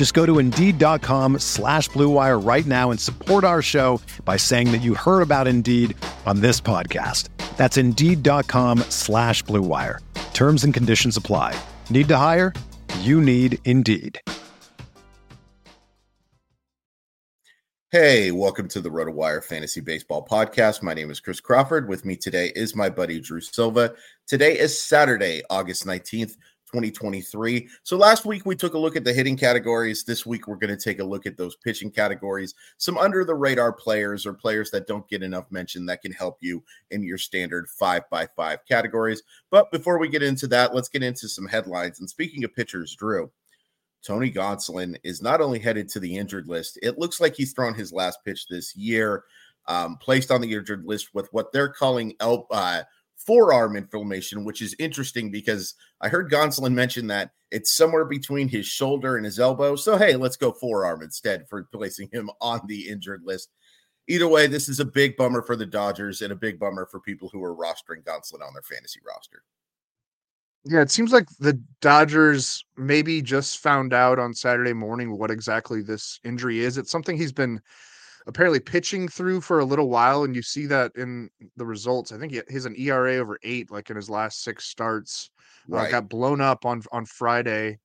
Just go to Indeed.com slash BlueWire right now and support our show by saying that you heard about Indeed on this podcast. That's Indeed.com slash BlueWire. Terms and conditions apply. Need to hire? You need Indeed. Hey, welcome to the RotoWire Fantasy Baseball Podcast. My name is Chris Crawford. With me today is my buddy Drew Silva. Today is Saturday, August 19th, 2023. So last week we took a look at the hitting categories. This week we're going to take a look at those pitching categories, some under the radar players or players that don't get enough mention that can help you in your standard five by five categories. But before we get into that, let's get into some headlines. And speaking of pitchers, Drew, Tony Gonsolin is not only headed to the injured list, it looks like he's thrown his last pitch this year, um, placed on the injured list with what they're calling el- uh, forearm inflammation, which is interesting because I heard Gonsolin mention that it's somewhere between his shoulder and his elbow. So, hey, let's go forearm instead for placing him on the injured list. Either way, this is a big bummer for the Dodgers and a big bummer for people who are rostering Gonsolin on their fantasy roster. Yeah, it seems like the Dodgers maybe just found out on Saturday morning what exactly this injury is. It's something he's been apparently pitching through for a little while, and you see that in the results. I think he has an ERA over eight, like in his last six starts. Right. Uh, got blown up on on Friday,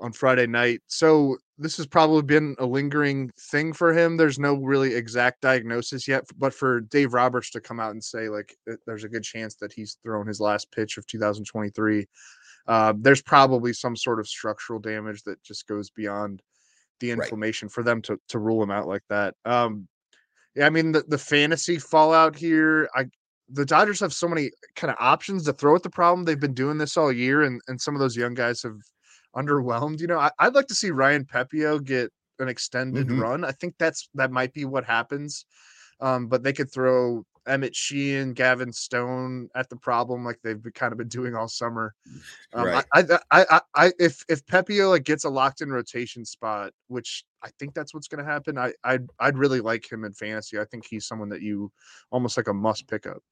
on Friday night. So this has probably been a lingering thing for him. There's no really exact diagnosis yet, but for Dave Roberts to come out and say like there's a good chance that he's thrown his last pitch of 2023, uh, there's probably some sort of structural damage that just goes beyond the inflammation right. for them to to rule him out like that. Um, yeah, I mean the the fantasy fallout here. I the Dodgers have so many kind of options to throw at the problem. They've been doing this all year, and and some of those young guys have underwhelmed. You know, I, would like to see Ryan Pepiot get an extended mm-hmm. run. I think that's that might be what happens. Um, but they could throw Emmett Sheehan, Gavin Stone at the problem like they've been, kind of been doing all summer. Um, right. I, I, I, I, if if Pepiot like gets a locked in rotation spot, which I think that's what's going to happen, I, I'd I'd really like him in fantasy. I think he's someone that you almost like a must pick up.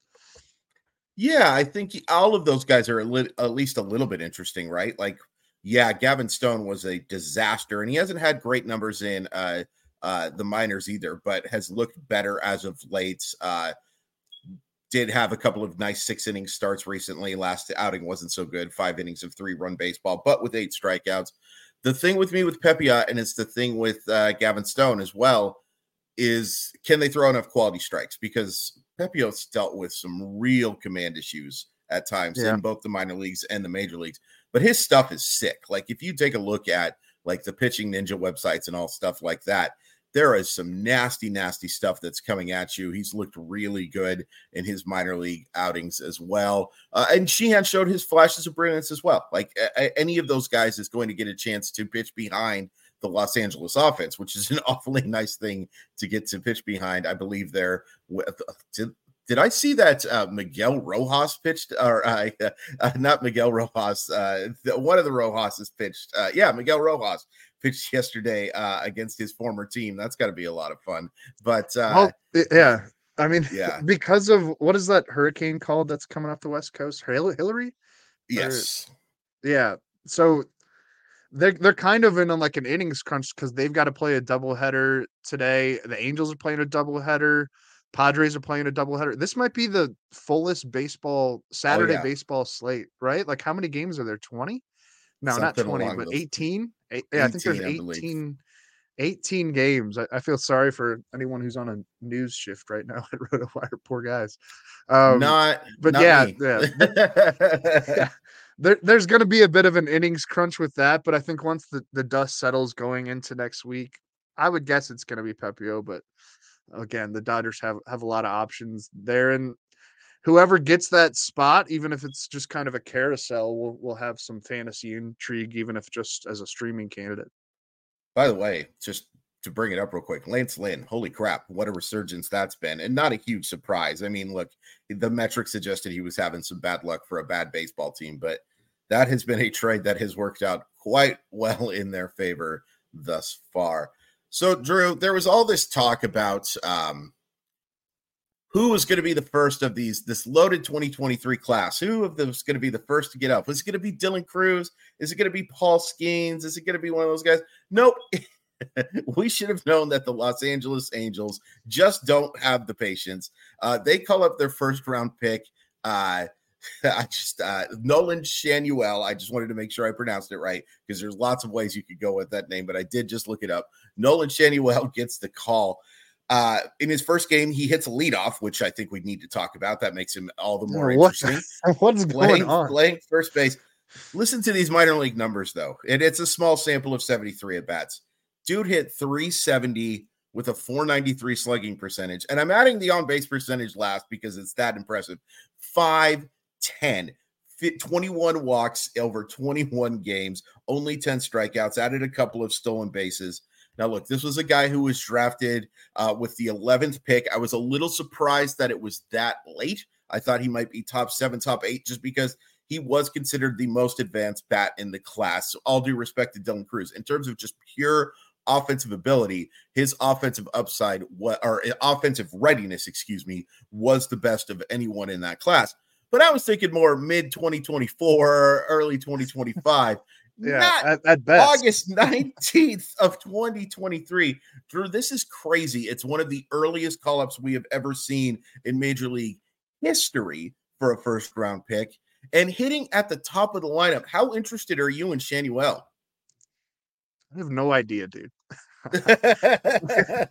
Yeah, I think all of those guys are at least a little bit interesting, right? Like yeah, Gavin Stone was a disaster, and he hasn't had great numbers in uh, uh, the minors either, but has looked better as of late. Uh, did have a couple of nice six inning starts recently. Last outing wasn't so good, five innings of three run baseball, but with eight strikeouts. The thing with me with Pepiot, and it's the thing with uh, Gavin Stone as well, is can they throw enough quality strikes? Because Pepiot's dealt with some real command issues at times yeah. in both the minor leagues and the major leagues but his stuff is sick. Like if you take a look at like the pitching ninja websites and all stuff like that, there is some nasty, nasty stuff that's coming at you. He's looked really good in his minor league outings as well. Uh, and Sheehan showed his flashes of brilliance as well. Like a- any of those guys is going to get a chance to pitch behind the Los Angeles offense, which is an awfully nice thing to get to pitch behind. I believe they're with, did I see that uh, Miguel Rojas pitched, or uh, uh, not Miguel Rojas? Uh, the, one of the Rojas's pitched. Uh, yeah, Miguel Rojas pitched yesterday uh, against his former team. That's got to be a lot of fun. But well, yeah, I mean, yeah, because of what is that hurricane called that's coming off the west coast? Hillary. Yes. Or, yeah. So they're they're kind of in like an innings crunch because they've got to play a doubleheader today. The Angels are playing a doubleheader. Padres are playing a doubleheader. This might be the fullest baseball Saturday oh, yeah. baseball slate, right? Like how many games are there? 20? No, Something not 20, but 18. 18. Yeah, I think there's 18, 18 games. I, I, feel sorry for anyone who's on a news shift right now at RotoWire. Poor guys. Um, not, but not yeah, yeah. yeah. There, there's going to be a bit of an innings crunch with that, but I think once the, the dust settles going into next week, I would guess it's going to be Pepiot. But again, the Dodgers have have a lot of options there, and whoever gets that spot, even if it's just kind of a carousel, will will have some fantasy intrigue, even if just as a streaming candidate. By the way, just to bring it up real quick, Lance Lynn, holy crap, what a resurgence that's been. And not a huge surprise. I mean, look, the metrics suggested he was having some bad luck for a bad baseball team, but that has been a trade that has worked out quite well in their favor thus far. So, Drew, there was all this talk about um, who was going to be the first of these this loaded 2023 class who of them is going to be the first to get up was it going to be dylan Crews? is it going to be paul skenes is it going to be one of those guys nope we should have known that the los angeles angels just don't have the patience uh, they call up their first round pick uh, I just uh, Nolan Schanuel. I just wanted to make sure I pronounced it right because there's lots of ways you could go with that name, but I did just look it up. Nolan Schanuel gets the call. Uh, in his first game, he hits a leadoff, which I think we need to talk about. That makes him all the more what, interesting. What's playing, going on? Playing first base. Listen to these minor league numbers, though. And it's a small sample of 73 at bats. Dude hit 370 with a 493 slugging percentage. And I'm adding the on base percentage last because it's that impressive. 510, 21 walks over 21 games, only 10 strikeouts, added a couple of stolen bases. Now, look, this was a guy who was drafted uh, with the 11th pick. I was a little surprised that it was that late. I thought he might be top seven, top eight, just because he was considered the most advanced bat in the class. So all due respect to Dylan Crews. In terms of just pure offensive ability, his offensive upside, or eh, offensive readiness, excuse me, was the best of anyone in that class. But I was thinking more mid 2024, early 2025 yeah, at, at, best. August 19th of 2023. Drew, this is crazy. It's one of the earliest call ups we have ever seen in Major League history for a first round pick and hitting at the top of the lineup. How interested are you in Schanuel? I have no idea, dude. I,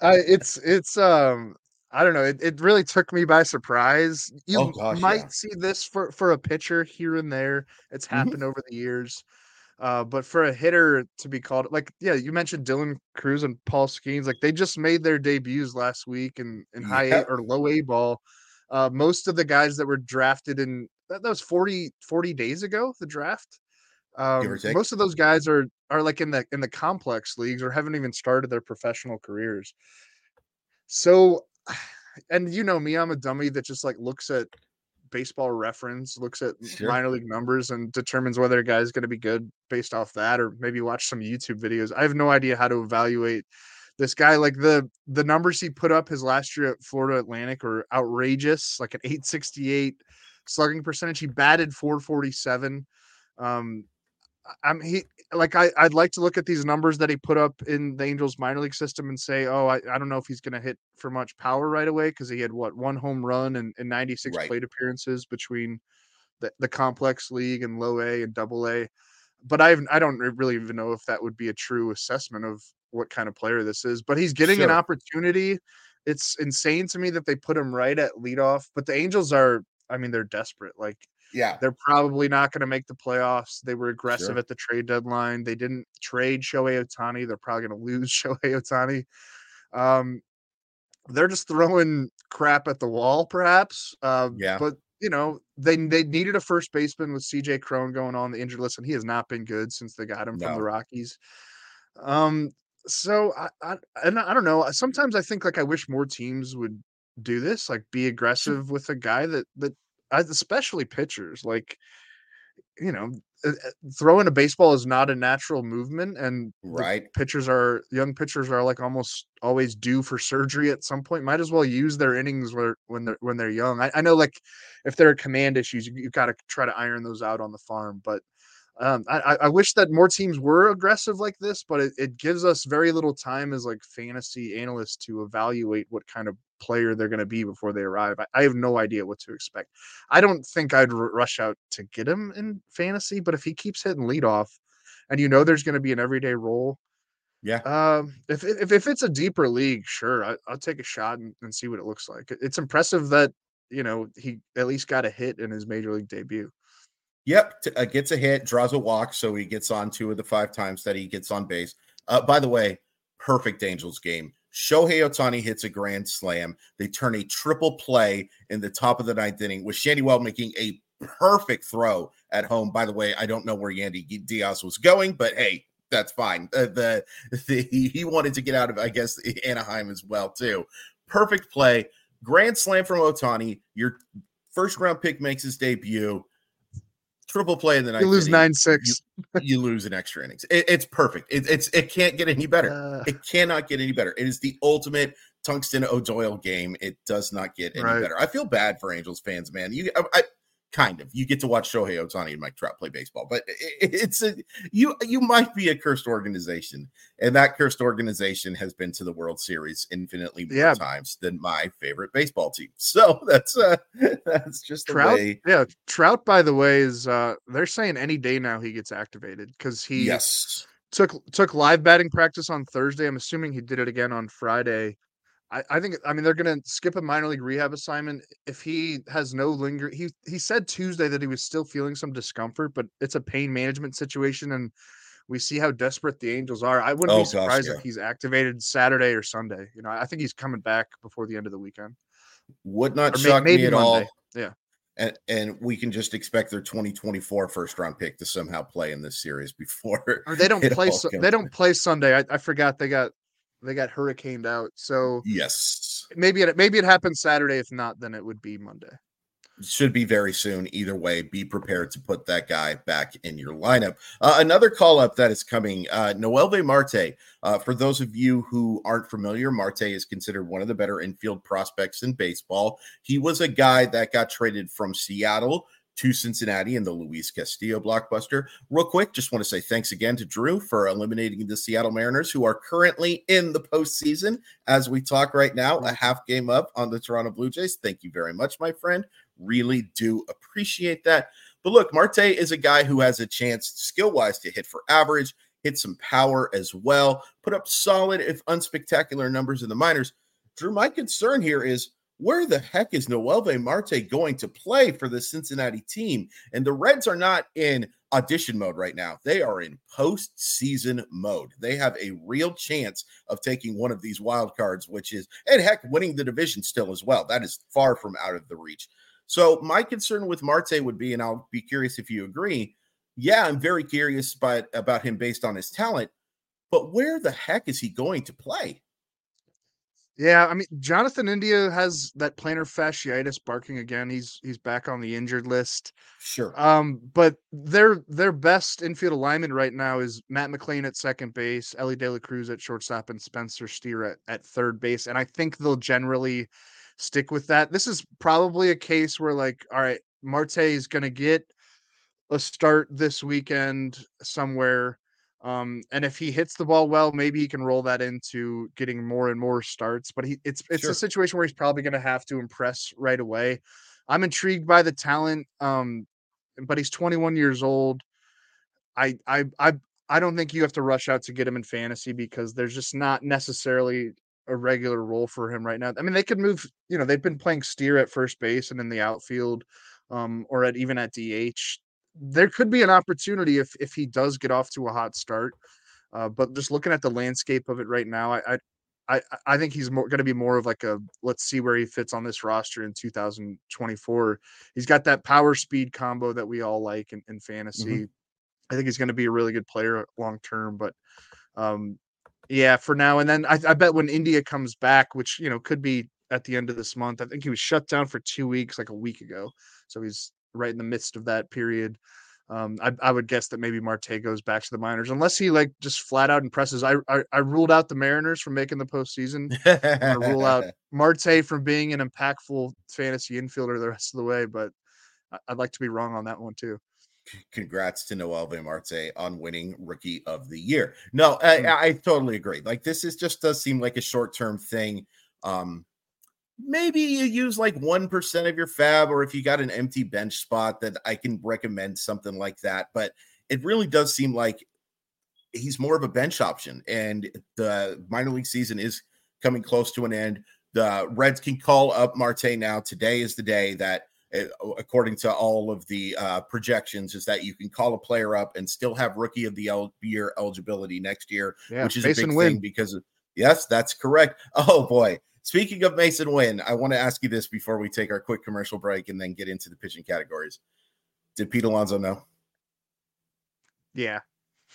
it's it's um I don't know. It, it really took me by surprise. You oh, gosh, might yeah. see this for, for a pitcher here and there. It's mm-hmm. happened mm-hmm. over the years. Uh, but for a hitter to be called, like, yeah, you mentioned Dylan Crews and Paul Skenes, like they just made their debuts last week in, in high A or low A ball. Uh, most of the guys that were drafted in that, that was 40, 40 days ago, the draft. Um, most of those guys are are like in the in the complex leagues or haven't even started their professional careers. So and you know me, I'm a dummy that just like looks at baseball reference, looks at sure. minor league numbers and determines whether a guy's going to be good based off that or maybe watch some YouTube videos. I have no idea how to evaluate this guy like the the numbers he put up his last year at Florida Atlantic are outrageous, like an 868 slugging percentage. He batted 447. Um I'm he like I, I'd like to look at these numbers that he put up in the Angels minor league system and say, oh, I, I don't know if he's going to hit for much power right away because he had what one home run and, and 96 right. plate appearances between the, the complex league and low A and double A. But I I don't really even know if that would be a true assessment of what kind of player this is. But he's getting sure. an opportunity. It's insane to me that they put him right at leadoff. But the Angels are, I mean, they're desperate. Like yeah. They're probably not going to make the playoffs. They were aggressive sure. at the trade deadline. They didn't trade Shohei Ohtani. They're probably going to lose Shohei Ohtani. Um, they're just throwing crap at the wall, perhaps. Uh, yeah. But, you know, they they needed a first baseman with CJ Cron going on the injured list, and he has not been good since they got him no. from the Rockies. Um, so I, I and I don't know. Sometimes I think like I wish more teams would do this, like be aggressive with a guy that that especially pitchers. Like, you know, uh, uh, throwing a baseball is not a natural movement, and right pitchers are young pitchers are like almost always due for surgery at some point. Might as well use their innings where when they're when they're young. I, I know, like if there are command issues, you, you got to try to iron those out on the farm, but. Um, I, I wish that more teams were aggressive like this, but it, it gives us very little time as like fantasy analysts to evaluate what kind of player they're going to be before they arrive. I, I, have no idea what to expect. I don't think I'd r- rush out to get him in fantasy, but if he keeps hitting leadoff and you know there's going to be an everyday role, Yeah. Um, if if if it's a deeper league, sure, I, will take a shot and, and see what it looks like. It's impressive that you know he at least got a hit in his major league debut. Yep, t- uh, gets a hit, draws a walk, so he gets on two of the five times that he gets on base. Uh, by the way, perfect Angels game. Shohei Ohtani hits a grand slam. They turn a triple play in the top of the ninth inning with Schanuel making a perfect throw at home. By the way, I don't know where Yandy Diaz was going, but hey, that's fine. Uh, the, the he wanted to get out of, I guess, Anaheim as well too. Perfect play, grand slam from Ohtani. Your first round pick makes his debut. Triple play in the ninth. You lose nine six. You, you, lose an extra innings. It, it's perfect. It, it's it can't get any better. Uh, it cannot get any better. It is the ultimate Tungsten O'Doyle game. It does not get any right. better. I feel bad for Angels fans, man. You, I, I, kind of you get to watch Shohei Ohtani and Mike Trout play baseball, but it's a you you might be a cursed organization, and that cursed organization has been to the World Series infinitely more yeah. times than my favorite baseball team. So that's uh that's just Trout. Way. Yeah, Trout. By the way, is uh they're saying any day now he gets activated because he yes took took live batting practice on Thursday. I'm assuming he did it again on Friday. I, I think I mean they're gonna skip a minor league rehab assignment if he has no linger. He he said Tuesday that he was still feeling some discomfort, but it's a pain management situation, and we see how desperate the Angels are. I wouldn't oh, be surprised gosh, yeah. if he's activated Saturday or Sunday. You know, I think he's coming back before the end of the weekend. Would not or shock may, me at Monday. all. Yeah. And, and we can just expect their 2024 first round pick to somehow play in this series before. Or they don't play. they don't play Sunday. I, I forgot they got they got hurricaned out. So yes, maybe it maybe it happens Saturday. If not, then it would be Monday. Should be very soon. Either way, be prepared to put that guy back in your lineup. Uh, another call up that is coming, uh, Noelvi Marte. Uh, for those of you who aren't familiar, Marte is considered one of the better infield prospects in baseball. He was a guy that got traded from Seattle to Cincinnati in the Luis Castillo blockbuster. Real quick, just want to say thanks again to Drew for eliminating the Seattle Mariners, who are currently in the postseason as we talk right now, a half game up on the Toronto Blue Jays. Thank you very much, my friend. Really do appreciate that. But look, Marte is a guy who has a chance, skill wise, to hit for average, hit some power as well, put up solid, if unspectacular numbers in the minors. Drew, my concern here is where the heck is Noelvi Marte going to play for the Cincinnati team? And the Reds are not in audition mode right now. They are in postseason mode. They have a real chance of taking one of these wild cards, which is, and heck, winning the division still as well. That is far from out of the reach. So, my concern with Marte would be, and I'll be curious if you agree. Yeah, I'm very curious about, about him based on his talent, but where the heck is he going to play? Yeah, I mean Jonathan India has that plantar fasciitis barking again. He's he's back on the injured list. Sure. Um, but their their best infield alignment right now is Matt McLain at second base, Elly De La Cruz at shortstop, and Spencer Steer at, at third base. And I think they'll generally stick with that. This is probably a case where like, all right, Marte is gonna get a start this weekend somewhere um, and if he hits the ball well, maybe he can roll that into getting more and more starts. But he it's it's sure. a situation where he's probably going to have to impress right away. I'm intrigued by the talent, um, but he's 21 years old. I I I I don't think you have to rush out to get him in fantasy because there's just not necessarily a regular role for him right now. I mean, they could move. You know, they've been playing Steer at first base and in the outfield, um, or at even at DH there could be an opportunity if if he does get off to a hot start. Uh, but just looking at the landscape of it right now, I I I, think he's going to be more of like a let's see where he fits on this roster in 2024. He's got that power speed combo that we all like in, in fantasy. Mm-hmm. I think he's going to be a really good player long term. But um, yeah, for now. And then I, I bet when India comes back, which you know could be at the end of this month, I think he was shut down for two weeks, like a week ago. So he's right in the midst of that period. Um, I, I, would guess that maybe Marte goes back to the minors unless he like just flat out impresses. I I, I ruled out the Mariners from making the postseason. I rule out Marte from being an impactful fantasy infielder the rest of the way, but I'd like to be wrong on that one too. Congrats to Noelvi Marte on winning Rookie of the Year. No, I, hmm. I totally agree. Like this is just does seem like a short term thing. Um, maybe you use like 1% of your fab, or if you got an empty bench spot, that I can recommend something like that. But it really does seem like he's more of a bench option, and the minor league season is coming close to an end. The Reds can call up Marte now. Today is the day that, uh, according to all of the uh, projections, is that you can call a player up and still have rookie of the el- year eligibility next year, yeah, which is a big thing because of, yes, that's correct. Oh boy. Speaking of Masyn Winn, I want to ask you this before we take our quick commercial break and then get into the pitching categories. Did Pete Alonso know? Yeah.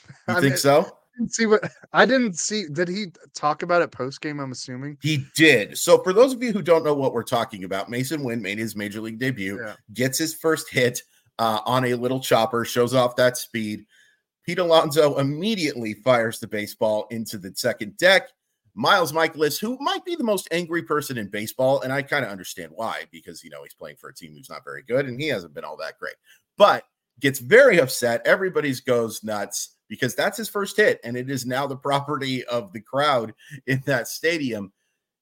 You I think mean, so? see what I didn't see. Did he talk about it post game? I'm assuming he did. So, for those of you who don't know what we're talking about, Masyn Winn made his major league debut, yeah. gets his first hit uh, on a little chopper, shows off that speed. Pete Alonso immediately fires the baseball into the second deck. Miles Mikolas, who might be the most angry person in baseball, and I kind of understand why, because you know he's playing for a team who's not very good and he hasn't been all that great, but gets very upset. Everybody's goes nuts because that's his first hit and it is now the property of the crowd in that stadium.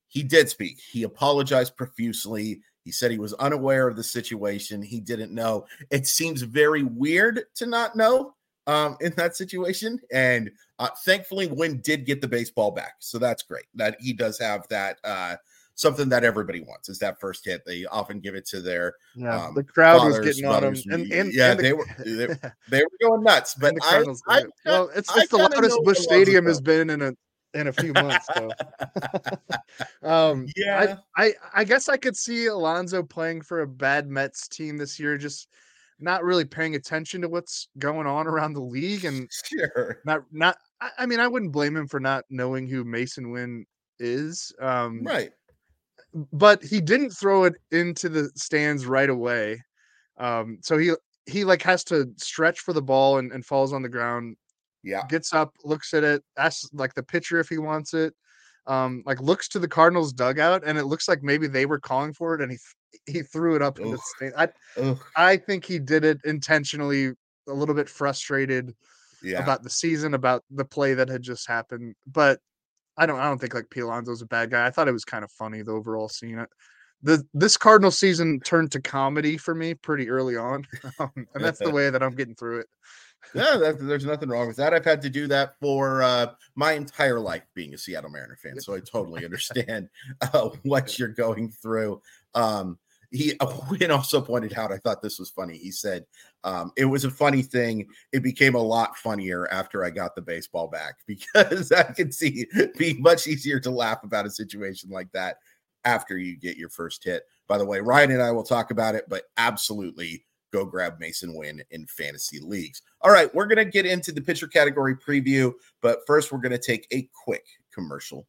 He did speak. He apologized profusely. He said he was unaware of the situation. He didn't know. It seems very weird to not know um, in that situation. And uh, thankfully, Winn did get the baseball back. So that's great that he does have that uh, something that everybody wants is that first hit. They often give it to their yeah. Um, the crowd fathers, was getting on them, and, and yeah, and the, they were they, they, were going nuts. But I, I, well, it's, it's the loudest Busch Stadium has been in a in a few months. So. um, yeah, I, I I guess I could see Alonso playing for a bad Mets team this year, just not really paying attention to what's going on around the league, and sure, not not. I mean, I wouldn't blame him for not knowing who Masyn Winn is. Um, right but he didn't throw it into the stands right away. Um, so he he like has to stretch for the ball and, and falls on the ground. Yeah, gets up, looks at it, asks like the pitcher if he wants it. Um, like looks to the Cardinals dugout, and it looks like maybe they were calling for it, and he he threw it up in the stand. I I think he did it intentionally, a little bit frustrated yeah. about the season, about the play that had just happened. But I don't I don't think like Pete Alonso's a bad guy. I thought it was kind of funny the overall scene. The this Cardinal season turned to comedy for me pretty early on, um, and that's the way that I'm getting through it. yeah, that, there's nothing wrong with that. I've had to do that for uh, my entire life being a Seattle Mariner fan, so I totally understand uh, what you're going through. Um, he Winn also pointed out, I thought this was funny. He said, um, it was a funny thing. It became a lot funnier after I got the baseball back because I could see it being much easier to laugh about a situation like that after you get your first hit. By the way, Ryan and I will talk about it, but absolutely go grab Masyn Winn in fantasy leagues. All right, we're going to get into the pitcher category preview, but first we're going to take a quick commercial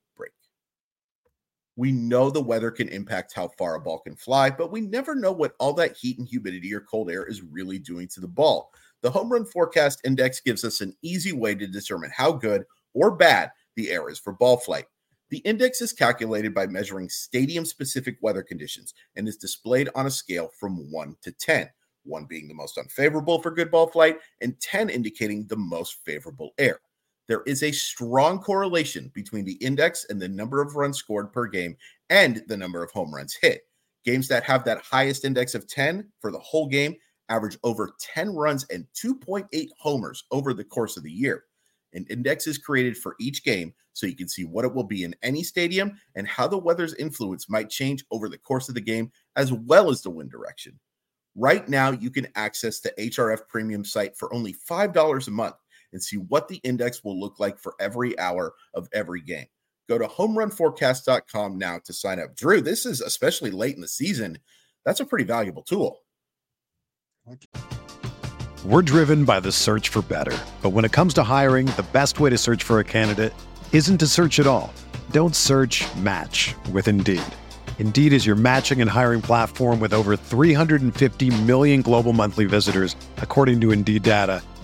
we know the weather can impact how far a ball can fly, but we never know what all that heat and humidity or cold air is really doing to the ball. The Home Run Forecast Index gives us an easy way to determine how good or bad the air is for ball flight. The index is calculated by measuring stadium specific weather conditions and is displayed on a scale from 1 to 10, 1 being the most unfavorable for good ball flight and 10 indicating the most favorable air there is a strong correlation between the index and the number of runs scored per game and the number of home runs hit. Games that have that highest index of 10 for the whole game average over 10 runs and 2.8 homers over the course of the year. An index is created for each game so you can see what it will be in any stadium and how the weather's influence might change over the course of the game, as well as the wind direction. Right now, you can access the HRF premium site for only $5 a month and see what the index will look like for every hour of every game. Go to homerunforecast.com now to sign up. Drew, this is especially late in the season. That's a pretty valuable tool. We're driven by the search for better. But when it comes to hiring, the best way to search for a candidate isn't to search at all. Don't search match with Indeed. Indeed is your matching and hiring platform with over 350 million global monthly visitors, according to Indeed data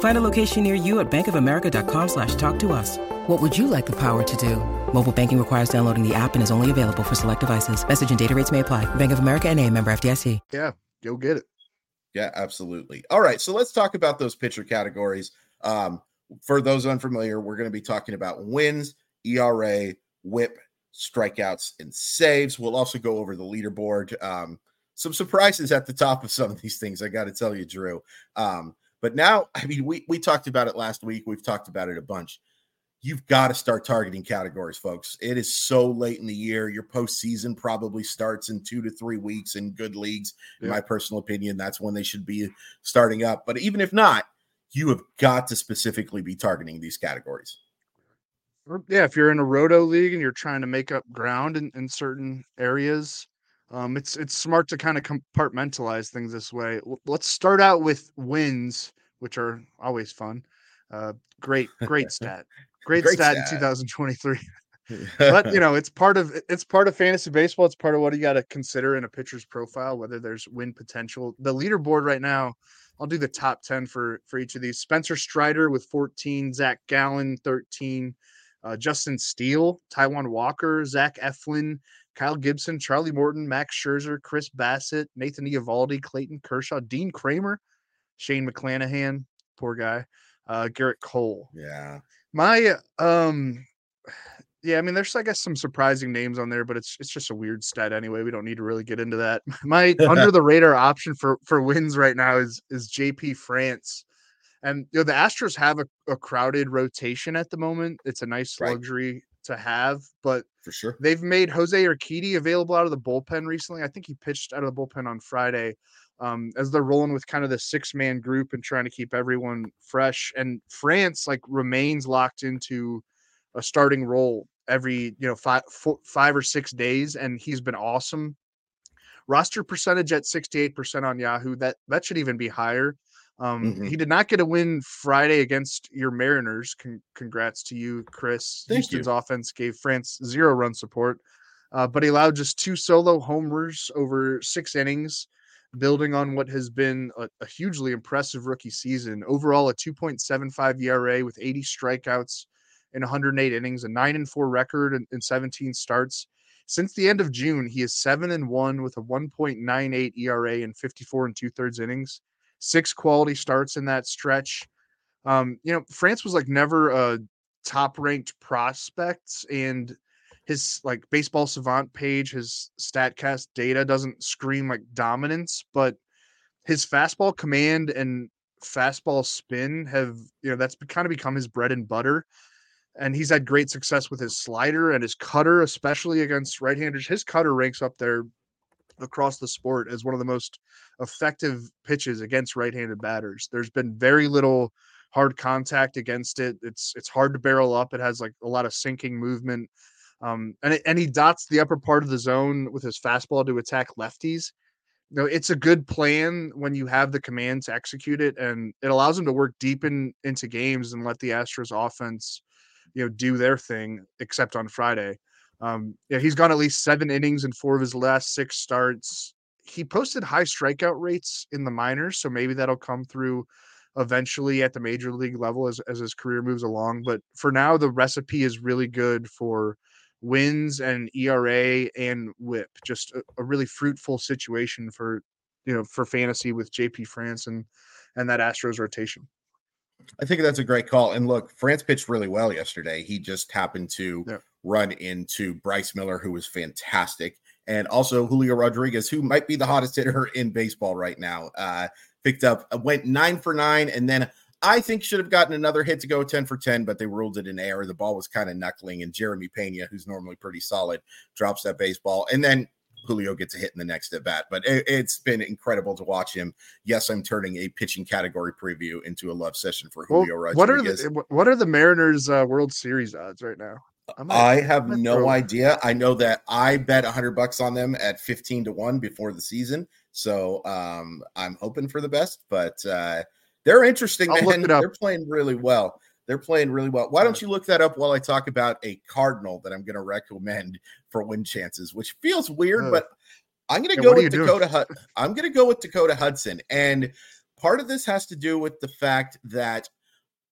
Find a location near you at bankofamerica.com slash talk to us. What would you like the power to do? Mobile banking requires downloading the app and is only available for select devices. Message and data rates may apply. Bank of America and a member FDIC. Yeah, go get it. Yeah, absolutely. All right, so let's talk about those pitcher categories. Um, for those unfamiliar, we're going to be talking about wins, ERA, whip, strikeouts, and saves. We'll also go over the leaderboard. Um, some surprises at the top of some of these things, I got to tell you, Drew. Um, but now, I mean, we we talked about it last week. We've talked about it a bunch. You've got to start targeting categories, folks. It is so late in the year. Your postseason probably starts in two to three weeks in good leagues. In my personal opinion, that's when they should be starting up. But even if not, you have got to specifically be targeting these categories yeah, if you're in a roto league and you're trying to make up ground in, in certain areas, um, it's it's smart to kind of compartmentalize things this way. Let's start out with wins, which are always fun. Uh, great, great stat, great, great stat, stat in 2023. but you know, it's part of it's part of fantasy baseball. It's part of what you got to consider in a pitcher's profile, whether there's win potential. The leaderboard right now, I'll do the top 10 for for each of these. Spencer Strider with 14, Zach Gallen 13, uh, Justin Steele, Taijuan Walker, Zach Eflin, Kyle Gibson, Charlie Morton, Max Scherzer, Chris Bassitt, Nathan Eovaldi, Clayton Kershaw, Dean Kremer, Shane McClanahan, poor guy, uh, Gerrit Cole. Yeah. My um yeah, I mean there's I guess some surprising names on there, but it's it's just a weird stat anyway. We don't need to really get into that. My under the radar option for for wins right now is is JP France. And you know, the Astros have a, a crowded rotation at the moment. It's a nice right. luxury to have, but for sure they've made Jose Urquidy available out of the bullpen recently. I think he pitched out of the bullpen on Friday. Um, as they're rolling with kind of the six man group and trying to keep everyone fresh. And France like remains locked into a starting role every you know five four, five or six days, and he's been awesome. Roster percentage at 68% on Yahoo. That that should even be higher. Um, mm-hmm. He did not get a win Friday against your Mariners. Con- congrats to you, Chris. Thank Houston's you. offense gave France zero run support, uh, but he allowed just two solo homers over six innings, building on what has been a, a hugely impressive rookie season. Overall, a 2.75 ERA with 80 strikeouts in 108 innings, a nine and four record in, in 17 starts. Since the end of June, he is seven and one with a 1.98 ERA in 54 and two thirds innings six quality starts in that stretch. Um, you know, France was like never a top ranked prospect, and his like baseball savant page, his statcast data doesn't scream like dominance, but his fastball command and fastball spin have you know that's kind of become his bread and butter and he's had great success with his slider and his cutter especially against right-handers his cutter ranks up there across the sport as one of the most effective pitches against right-handed batters. There's been very little hard contact against it. It's it's hard to barrel up. It has like a lot of sinking movement. Um, and it, and he dots the upper part of the zone with his fastball to attack lefties. You know, it's a good plan when you have the command to execute it, and it allows him to work deep in into games and let the Astros offense, you know, do their thing. Except on Friday, um, yeah, he's gone at least seven innings in four of his last six starts. He posted high strikeout rates in the minors, so maybe that'll come through eventually at the major league level as, as his career moves along. But for now, the recipe is really good for wins and ERA and whip. Just a, a really fruitful situation for you know for fantasy with JP France and and that Astros rotation. I think that's a great call. And look, France pitched really well yesterday. He just happened to yeah. Run into Bryce Miller, who was fantastic, and also Julio Rodriguez, who might be the hottest hitter in baseball right now. Uh, picked up, uh, went nine for nine, and then I think should have gotten another hit to go 10 for 10, but they ruled it in error. The ball was kind of knuckling, and Jeremy Pena, who's normally pretty solid, drops that baseball. And then Julio gets a hit in the next at bat. But it, has been incredible to watch him. Yes, I'm turning a pitching category preview into a love session for Julio well, What are the what are the Mariners uh, World Series odds right now? I have no idea. I know that I bet 100 bucks on them at 15 to 1 before the season. So um, I'm hoping for the best, but uh, they're interesting. They're playing really well. They're playing really well. Why don't you look that up while I talk about a Cardinal that I'm going to recommend for win chances, which feels weird, uh, but I'm going to go with Dakota. Hud- I'm going to go with Dakota Hudson, and part of this has to do with the fact that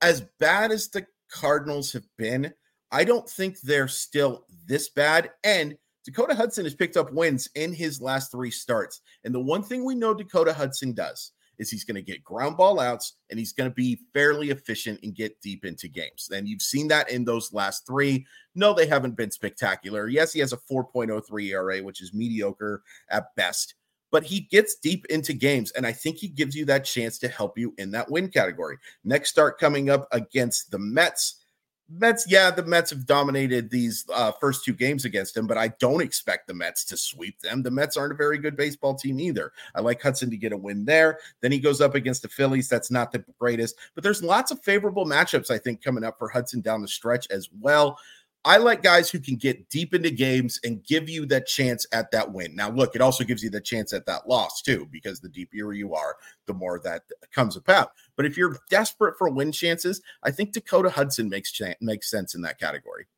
as bad as the Cardinals have been, I don't think they're still this bad. And Dakota Hudson has picked up wins in his last three starts. And the one thing we know Dakota Hudson does is he's going to get ground ball outs and he's going to be fairly efficient and get deep into games. And you've seen that in those last three. No, they haven't been spectacular. Yes, he has a 4.03 ERA, which is mediocre at best, but he gets deep into games. And I think he gives you that chance to help you in that win category. Next start coming up against the Mets. Mets, yeah, the Mets have dominated these uh, first two games against him, but I don't expect the Mets to sweep them. The Mets aren't a very good baseball team either. I like Hudson to get a win there. Then he goes up against the Phillies. That's not the greatest, but there's lots of favorable matchups, I think, coming up for Hudson down the stretch as well. I like guys who can get deep into games and give you that chance at that win. Now, look, it also gives you the chance at that loss too, because the deeper you are, the more that comes about. But if you're desperate for win chances, I think Dakota Hudson makes ch- makes sense in that category.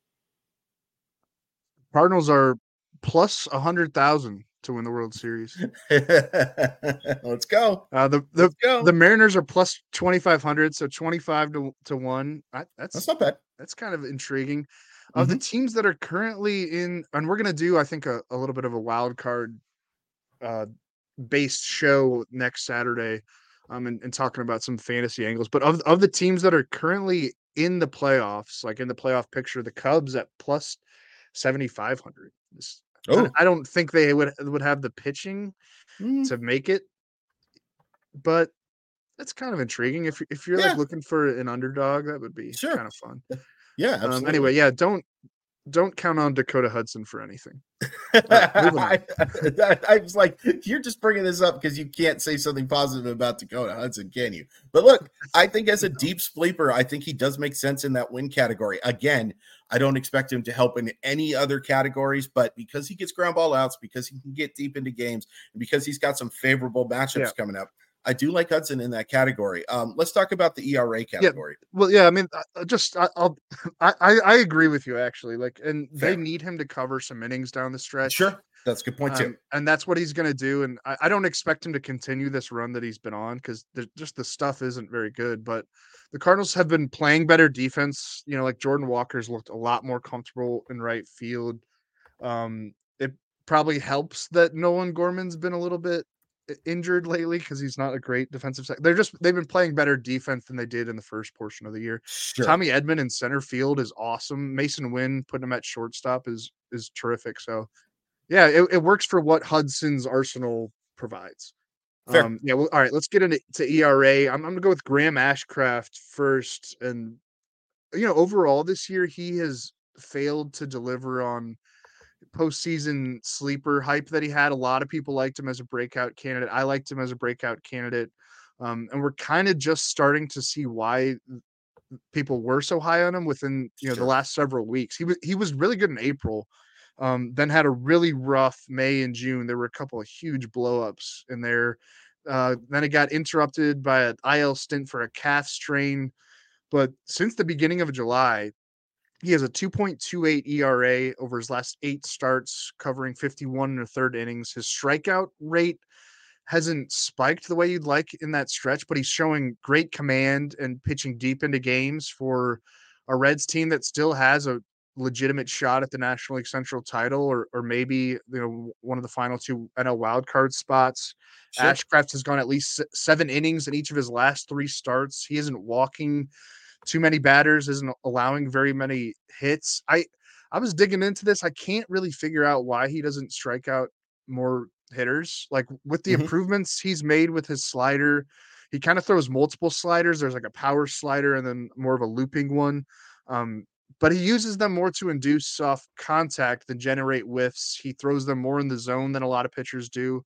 Cardinals are plus a hundred thousand to win the World Series. Let's go. Uh, the the go. the Mariners are plus twenty five hundred, so twenty five to to one. I, that's that's not bad. That's kind of intriguing. Of mm-hmm. the teams that are currently in, and we're gonna do, I think, a, a little bit of a wild card uh, based show next Saturday, um, and, and talking about some fantasy angles. But of of the teams that are currently in the playoffs, like in the playoff picture, the Cubs at plus seventy five hundred. Oh. I don't think they would would have the pitching mm. to make it, but that's kind of intriguing. If if you're yeah. like looking for an underdog, that would be sure. kind of fun. Yeah. Um, anyway, yeah, don't don't count on Dakota Hudson for anything. I, I, I, was like, you're just bringing this up because you can't say something positive about Dakota Hudson, can you? But look, I think as a deep sleeper, I think he does make sense in that win category. Again, I don't expect him to help in any other categories, but because he gets ground ball outs, because he can get deep into games, and because he's got some favorable matchups yeah. coming up, I do like Hudson in that category. Um, let's talk about the ERA category. Yeah, well, yeah, I mean, just I, will I I agree with you actually. Like, and Fair. they need him to cover some innings down the stretch. Sure, that's a good point too. Um, and that's what he's going to do. And I, I, don't expect him to continue this run that he's been on because just the stuff isn't very good. But the Cardinals have been playing better defense. You know, like Jordan Walker's looked a lot more comfortable in right field. Um, it probably helps that Nolan Gorman's been a little bit injured lately because he's not a great defensive sec. They're just they've been playing better defense than they did in the first portion of the year. Sure. Tommy Edman in center field is awesome. Masyn Winn putting him at shortstop is is terrific. So yeah, it, it works for what Hudson's arsenal provides. Fair. Um, yeah, well, all right, let's get into to ERA. I'm, I'm gonna go with Graham Ashcraft first. And you know, overall this year he has failed to deliver on postseason sleeper hype that he had. A lot of people liked him as a breakout candidate. I liked him as a breakout candidate. Um, and we're kind of just starting to see why people were so high on him within you know sure. the last several weeks. He was he was really good in April, um, then had a really rough May and June. There were a couple of huge blowups in there. Uh, then it got interrupted by an IL stint for a calf strain. But since the beginning of July, he has a 2.28 ERA over his last eight starts, covering 51 and a third innings. His strikeout rate hasn't spiked the way you'd like in that stretch, but he's showing great command and pitching deep into games for a Reds team that still has a legitimate shot at the National League Central title or or maybe you know one of the final two NL wildcard spots. Sure. Ashcraft has gone at least seven innings in each of his last three starts. He isn't walking too many batters, isn't allowing very many hits. I I was digging into this. I can't really figure out why he doesn't strike out more hitters. Like with the mm-hmm. improvements he's made with his slider, he kind of throws multiple sliders. There's like a power slider and then more of a looping one. Um, but he uses them more to induce soft contact than generate whiffs. He throws them more in the zone than a lot of pitchers do.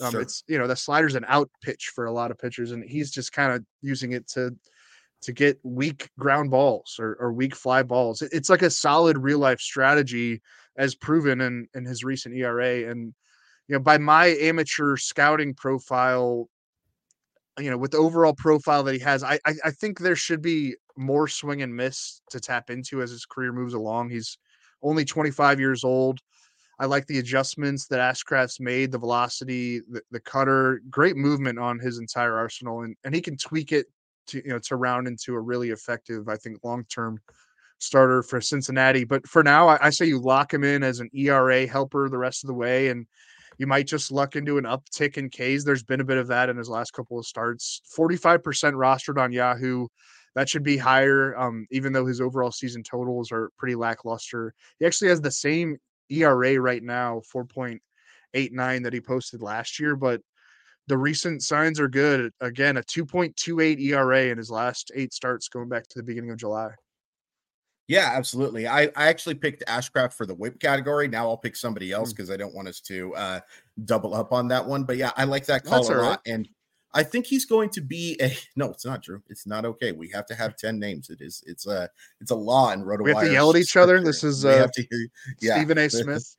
Um, sure. It's you know the slider's an out pitch for a lot of pitchers, and he's just kind of using it to to get weak ground balls or, or weak fly balls. It's like a solid real life strategy as proven in in his recent ERA. And you know, by my amateur scouting profile, you know, with the overall profile that he has, I, I, I think there should be more swing and miss to tap into as his career moves along. He's only 25 years old. I like the adjustments that Ashcraft's made, the velocity, the, the cutter, great movement on his entire arsenal, and, and he can tweak it to you know to round into a really effective, I think, long term starter for Cincinnati. But for now, I, I, say you lock him in as an ERA helper the rest of the way, and you might just luck into an uptick in Ks. There's been a bit of that in his last couple of starts. 45% rostered on Yahoo. That should be higher, um, even though his overall season totals are pretty lackluster. He actually has the same ERA right now, 4.89 that he posted last year, but the recent signs are good. Again, a 2.28 ERA in his last eight starts going back to the beginning of July. Yeah, absolutely. I, I actually picked Ashcraft for the whip category. Now I'll pick somebody else because mm. I don't want us to uh, double up on that one. But yeah, I like that call That's a lot. Right. And I think he's going to be a no, it's not true. It's not okay. We have to have 10 names. It is it's a it's a law in RotoWire. We have to yell at each other. This is uh, hear, yeah. Stephen A. Smith.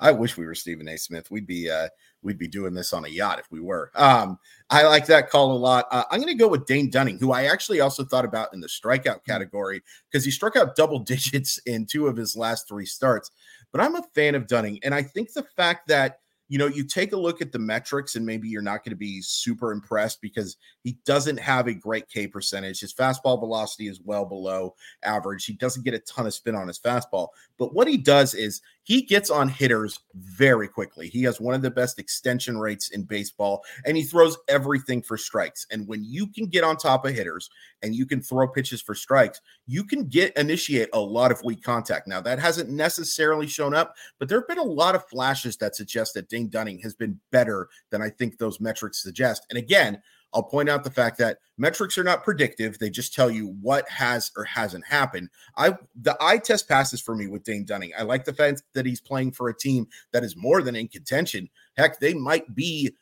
I wish we were Stephen A. Smith. We'd be uh we'd be doing this on a yacht if we were. Um, I like that call a lot. Uh, I'm going to go with Dane Dunning, who I actually also thought about in the strikeout hmm. category because he struck out double digits in two of his last three starts. But I'm a fan of Dunning, and I think the fact that you know, you take a look at the metrics and maybe you're not going to be super impressed because he doesn't have a great K percentage. His fastball velocity is well below average. He doesn't get a ton of spin on his fastball. But what he does is he gets on hitters very quickly. He has one of the best extension rates in baseball and he throws everything for strikes. And when you can get on top of hitters and you can throw pitches for strikes, you can get initiate a lot of weak contact. Now, that hasn't necessarily shown up, but there have been a lot of flashes that suggest that Dane Dunning has been better than I think those metrics suggest. And again, I'll point out the fact that metrics are not predictive; they just tell you what has or hasn't happened. I the eye test passes for me with Dane Dunning. I like the fact that he's playing for a team that is more than in contention. Heck, they might be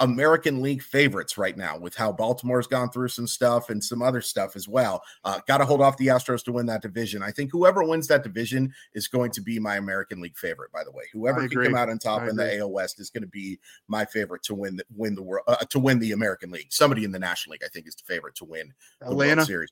American League favorites right now with how Baltimore's gone through some stuff and some other stuff as well. Uh, Got to hold off the Astros to win that division. I think whoever wins that division is going to be my American League favorite. By the way, whoever can come out on top in the AL West is going to be my favorite to win the win the world uh, to win the American League. Somebody in the National League, I think, is the favorite to win the Atlanta World Series.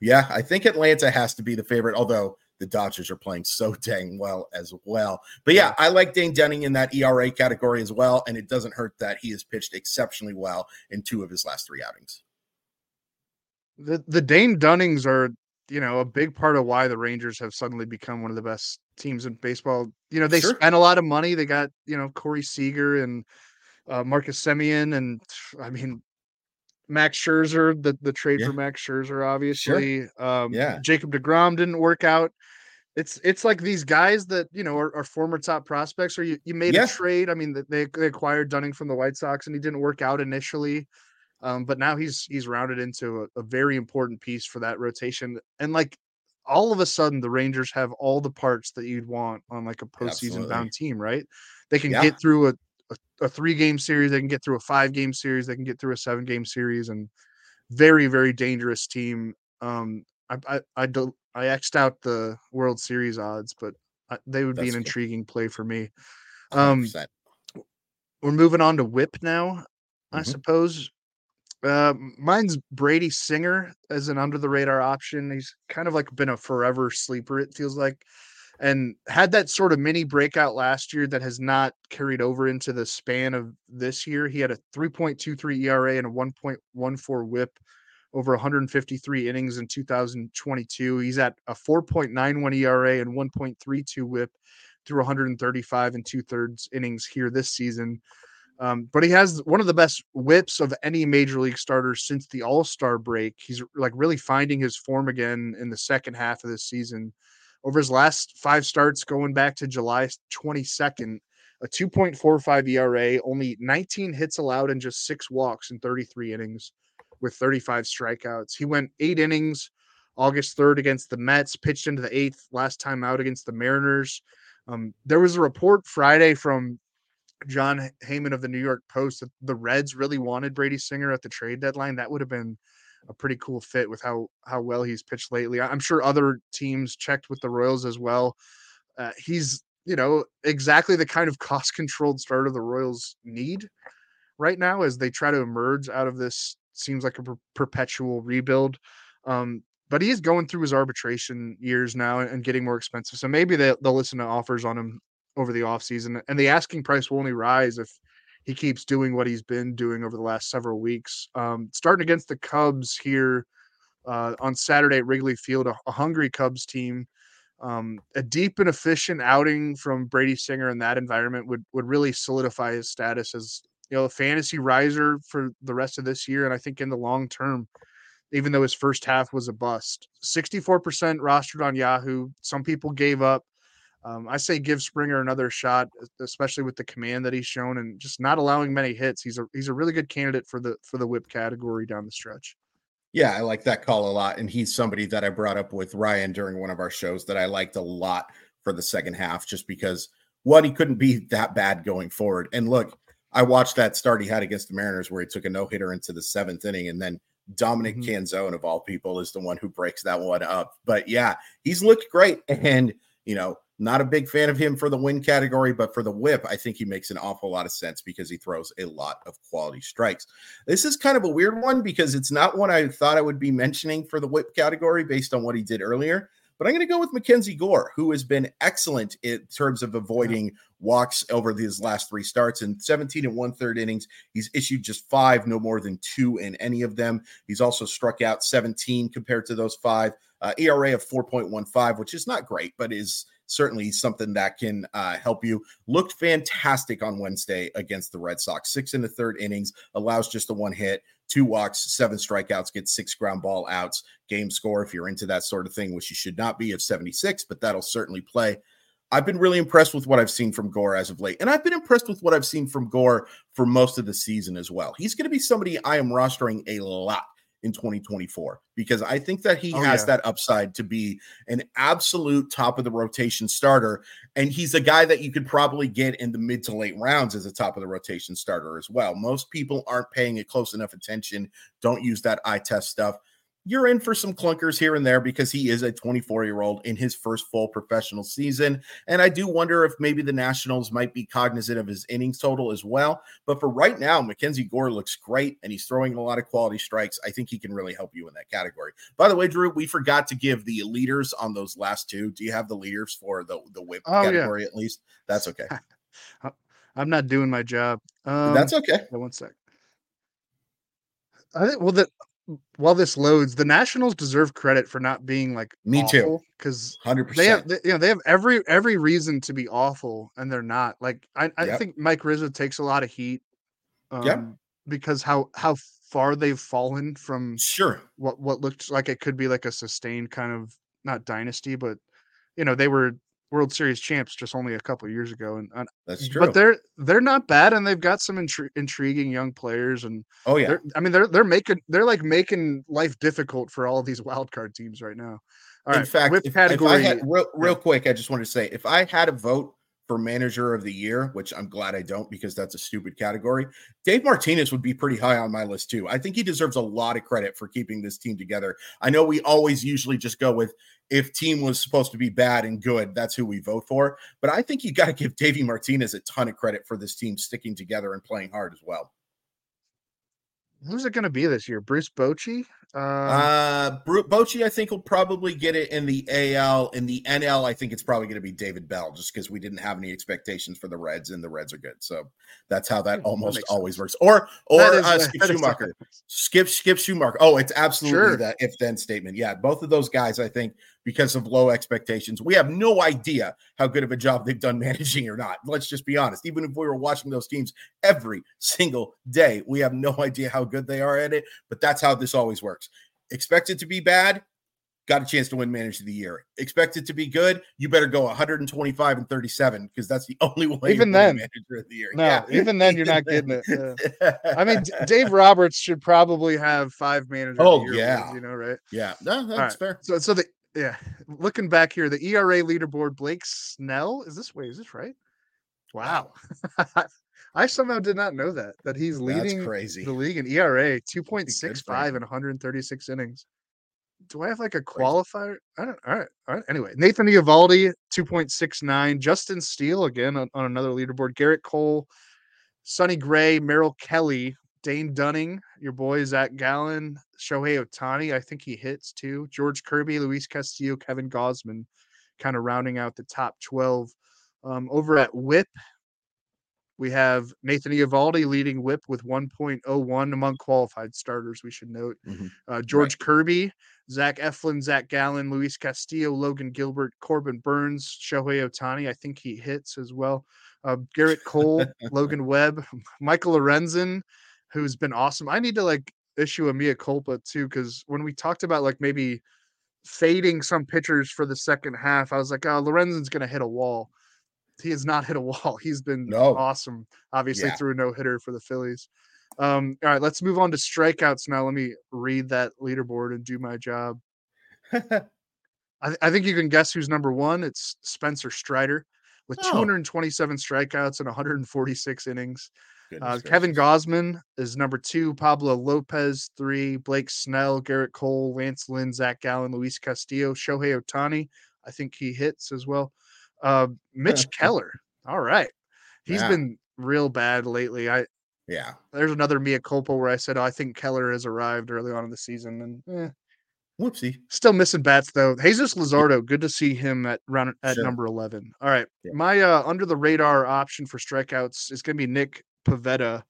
Yeah, I think Atlanta has to be the favorite, although the Dodgers are playing so dang well as well. But yeah, I like Dane Dunning in that ERA category as well. And it doesn't hurt that he has pitched exceptionally well in two of his last three outings. The the Dane Dunnings are, you know, a big part of why the Rangers have suddenly become one of the best teams in baseball. You know, they sure. spent a lot of money. They got, you know, Corey Seager and uh, Marcus Semien, And I mean, Max Scherzer, the, the trade yeah. for Max Scherzer, obviously. Sure. Um, yeah. Jacob DeGrom didn't work out. It's it's like these guys that you know are, are former top prospects, or you, you made yeah. a trade. I mean, they they acquired Dunning from the White Sox, and he didn't work out initially, um, but now he's he's rounded into a, a very important piece for that rotation. And like all of a sudden, the Rangers have all the parts that you'd want on like a postseason Absolutely. bound team, right? They can yeah. get through a a, a three game series. They can get through a five game series. They can get through a seven game series, and very very dangerous team. Um, I I I, do, I xed out the World Series odds, but I, they would That's be an good. intriguing play for me. Um, 100%. we're moving on to Whip now, mm-hmm. I suppose. Uh, mine's Brady Singer as an under the radar option. He's kind of like been a forever sleeper. It feels like and had that sort of mini breakout last year that has not carried over into the span of this year. He had a 3.23 ERA and a 1.14 whip over 153 innings in 2022. He's at a 4.91 ERA and 1.32 whip through 135 and two thirds innings here this season. Um, but he has one of the best whips of any major league starter since the All Star break. He's like really finding his form again in the second half of this season over his last five starts going back to July 22nd, a 2.45 ERA, only 19 hits allowed and just six walks in 33 innings with 35 strikeouts. He went eight innings August 3rd against the Mets, pitched into the eighth last time out against the Mariners. Um, there was a report Friday from Jon Heyman of the New York Post that the Reds really wanted Brady Singer at the trade deadline. That would have been a pretty cool fit with how how well he's pitched lately. I'm sure other teams checked with the Royals as well. Uh, he's you know exactly the kind of cost controlled starter the Royals need right now as they try to emerge out of this seems like a per- perpetual rebuild. Um, but he's going through his arbitration years now and getting more expensive. So maybe they, they'll listen to offers on him over the offseason. And the asking price will only rise if he keeps doing what he's been doing over the last several weeks. Um, starting against the Cubs here uh, on Saturday at Wrigley Field, a, a hungry Cubs team. Um, a deep and efficient outing from Brady Singer in that environment would would really solidify his status as you know a fantasy riser for the rest of this year, and I think in the long term, even though his first half was a bust, sixty four percent rostered on Yahoo. Some people gave up. Um, I say give Springer another shot, especially with the command that he's shown and just not allowing many hits. He's a he's a really good candidate for the for the whip category down the stretch. Yeah, I like that call a lot, and he's somebody that I brought up with Ryan during one of our shows that I liked a lot for the second half, just because one he couldn't be that bad going forward. And look, I watched that start he had against the Mariners where he took a no hitter into the seventh inning, and then Dominic mm-hmm. Canzone of all people is the one who breaks that one up. But yeah, he's looked great, and you know not a big fan of him for the win category, but for the whip, I think he makes an awful lot of sense because he throws a lot of quality strikes. This is kind of a weird one because it's not one I thought I would be mentioning for the whip category based on what he did earlier. But I'm going to go with Mackenzie Gore, who has been excellent in terms of avoiding walks over these last three starts. In 17 and one third innings, he's issued just five, no more than two in any of them. He's also struck out 17 compared to those five. Uh, ERA of 4.15, which is not great, but is certainly something that can uh, help you. Looked fantastic on Wednesday against the Red Sox. Six in the third innings, allows just the one hit, two walks, seven strikeouts, gets six ground ball outs. Game score, if you're into that sort of thing, which you should not be, of 76, but that'll certainly play. I've been really impressed with what I've seen from Gore as of late. And I've been impressed with what I've seen from Gore for most of the season as well. He's going to be somebody I am rostering a lot in 2024 because I think that he oh, has yeah. that upside to be an absolute top of the rotation starter. And he's a guy that you could probably get in the mid to late rounds as a top of the rotation starter as well. Most people aren't paying it close enough attention, don't use that eye test stuff you're in for some clunkers here and there because he is a 24 year old in his first full professional season. And I do wonder if maybe the Nationals might be cognizant of his innings total as well. But for right now, Mackenzie Gore looks great and he's throwing a lot of quality strikes. I think he can really help you in that category. By the way, Drew, we forgot to give the leaders on those last two. Do you have the leaders for the, the whip oh, category yeah. at least? That's okay. I'm not doing my job. Um, That's okay. One sec. I think well that while this loads, the Nationals deserve credit for not being like me too because hundred percent they have they, you know they have every every reason to be awful and they're not. Like I, I yep. think Mike Rizzo takes a lot of heat, um, yep. because how how far they've fallen from sure what what looked like it could be like a sustained kind of not dynasty, but you know they were World Series champs just only a couple years ago, and, and, that's true. But they're they're not bad, and they've got some intri- intriguing young players. And oh yeah, I mean they're they're making they're like making life difficult for all of these wild card teams right now. All In right, fact, if, category, if I had real, real yeah. quick, I just wanted to say if I had a vote for manager of the year, which I'm glad I don't because that's a stupid category. Dave Martinez would be pretty high on my list too. I think he deserves a lot of credit for keeping this team together. I know we always usually just go with if team was supposed to be bad and good, that's who we vote for. But I think you got to give Davey Martinez a ton of credit for this team sticking together and playing hard as well. Who's it going to be this year? Bruce Bochy? Um, uh, Bochy, I think will probably get it in the AL. In the NL, I think it's probably going to be David Bell, just because we didn't have any expectations for the Reds, and the Reds are good. So that's how that almost that always sense. works. Or or is, uh, Skip Schumaker, Skip Skip Schumaker. Oh, it's absolutely sure. that if then statement. Yeah, both of those guys, I think, because of low expectations, we have no idea how good of a job they've done managing or not. Let's just be honest. Even if we were watching those teams every single day, we have no idea how good they are at it. But that's how this always works. Expect it to be bad. got a chance to win manager of the year. Expect it to be good. You better go 125 and 37 because that's the only way. Even then, manager of the year. No, yeah. even then you're not getting it. Yeah. I mean, Dave Roberts should probably have five managers. Oh yeah, wins, you know, right? Yeah, no, that's right. fair. So, so the yeah, looking back here, the ERA leaderboard, Blake Snell. Is this way? Is this right? Wow. I somehow did not know that that he's leading the league in ERA 2.65 in 136 innings do I have like a qualifier? I don't. All right. All right. Anyway, Nathan Eovaldi, 2.69. Justin Steele, again on, on another leaderboard. Gerrit Cole, Sonny Gray, Merril Kelly, Dane Dunning, your boy Zach Gallen, Shohei Ohtani. I think he hits too. George Kirby, Luis Castillo, Kevin Gausman, kind of rounding out the top 12. Um, over at Whip, we have Nathan Eovaldi leading whip with 1.01 among qualified starters, we should note. Mm-hmm. Uh, George right. Kirby, Zach Eflin, Zach Gallen, Luis Castillo, Logan Gilbert, Corbin Burnes, Shohei Ohtani. I think he hits as well. Uh, Gerrit Cole, Logan Webb, Michael Lorenzen, who's been awesome. I need to like issue a mea culpa too, because when we talked about like maybe fading some pitchers for the second half, I was like, oh, Lorenzen's going to hit a wall he has not hit a wall. He's been no. awesome, obviously yeah. threw a no hitter for the Phillies. Um, all right, let's move on to strikeouts now. Let me read that leaderboard and do my job. I, I, think you can guess who's number one. It's Spencer Strider with oh. 227 strikeouts and 146 innings. Uh, Kevin Gausman is number two. Pablo Lopez three. Blake Snell, Gerrit Cole, Lance Lynn, Zach Gallen, Luis Castillo, Shohei Ohtani. I think he hits as well. Uh, Mitch Keller. All right. he's yeah. been real bad lately. I yeah. There's another mea culpa where I said, oh, I think Keller has arrived early on in the season, and eh. whoopsie, still missing bats though. Jesus Luzardo, good to see him at round at sure. number eleven. All right, yeah. my uh, under the radar option for strikeouts is going to be Nick Pivetta.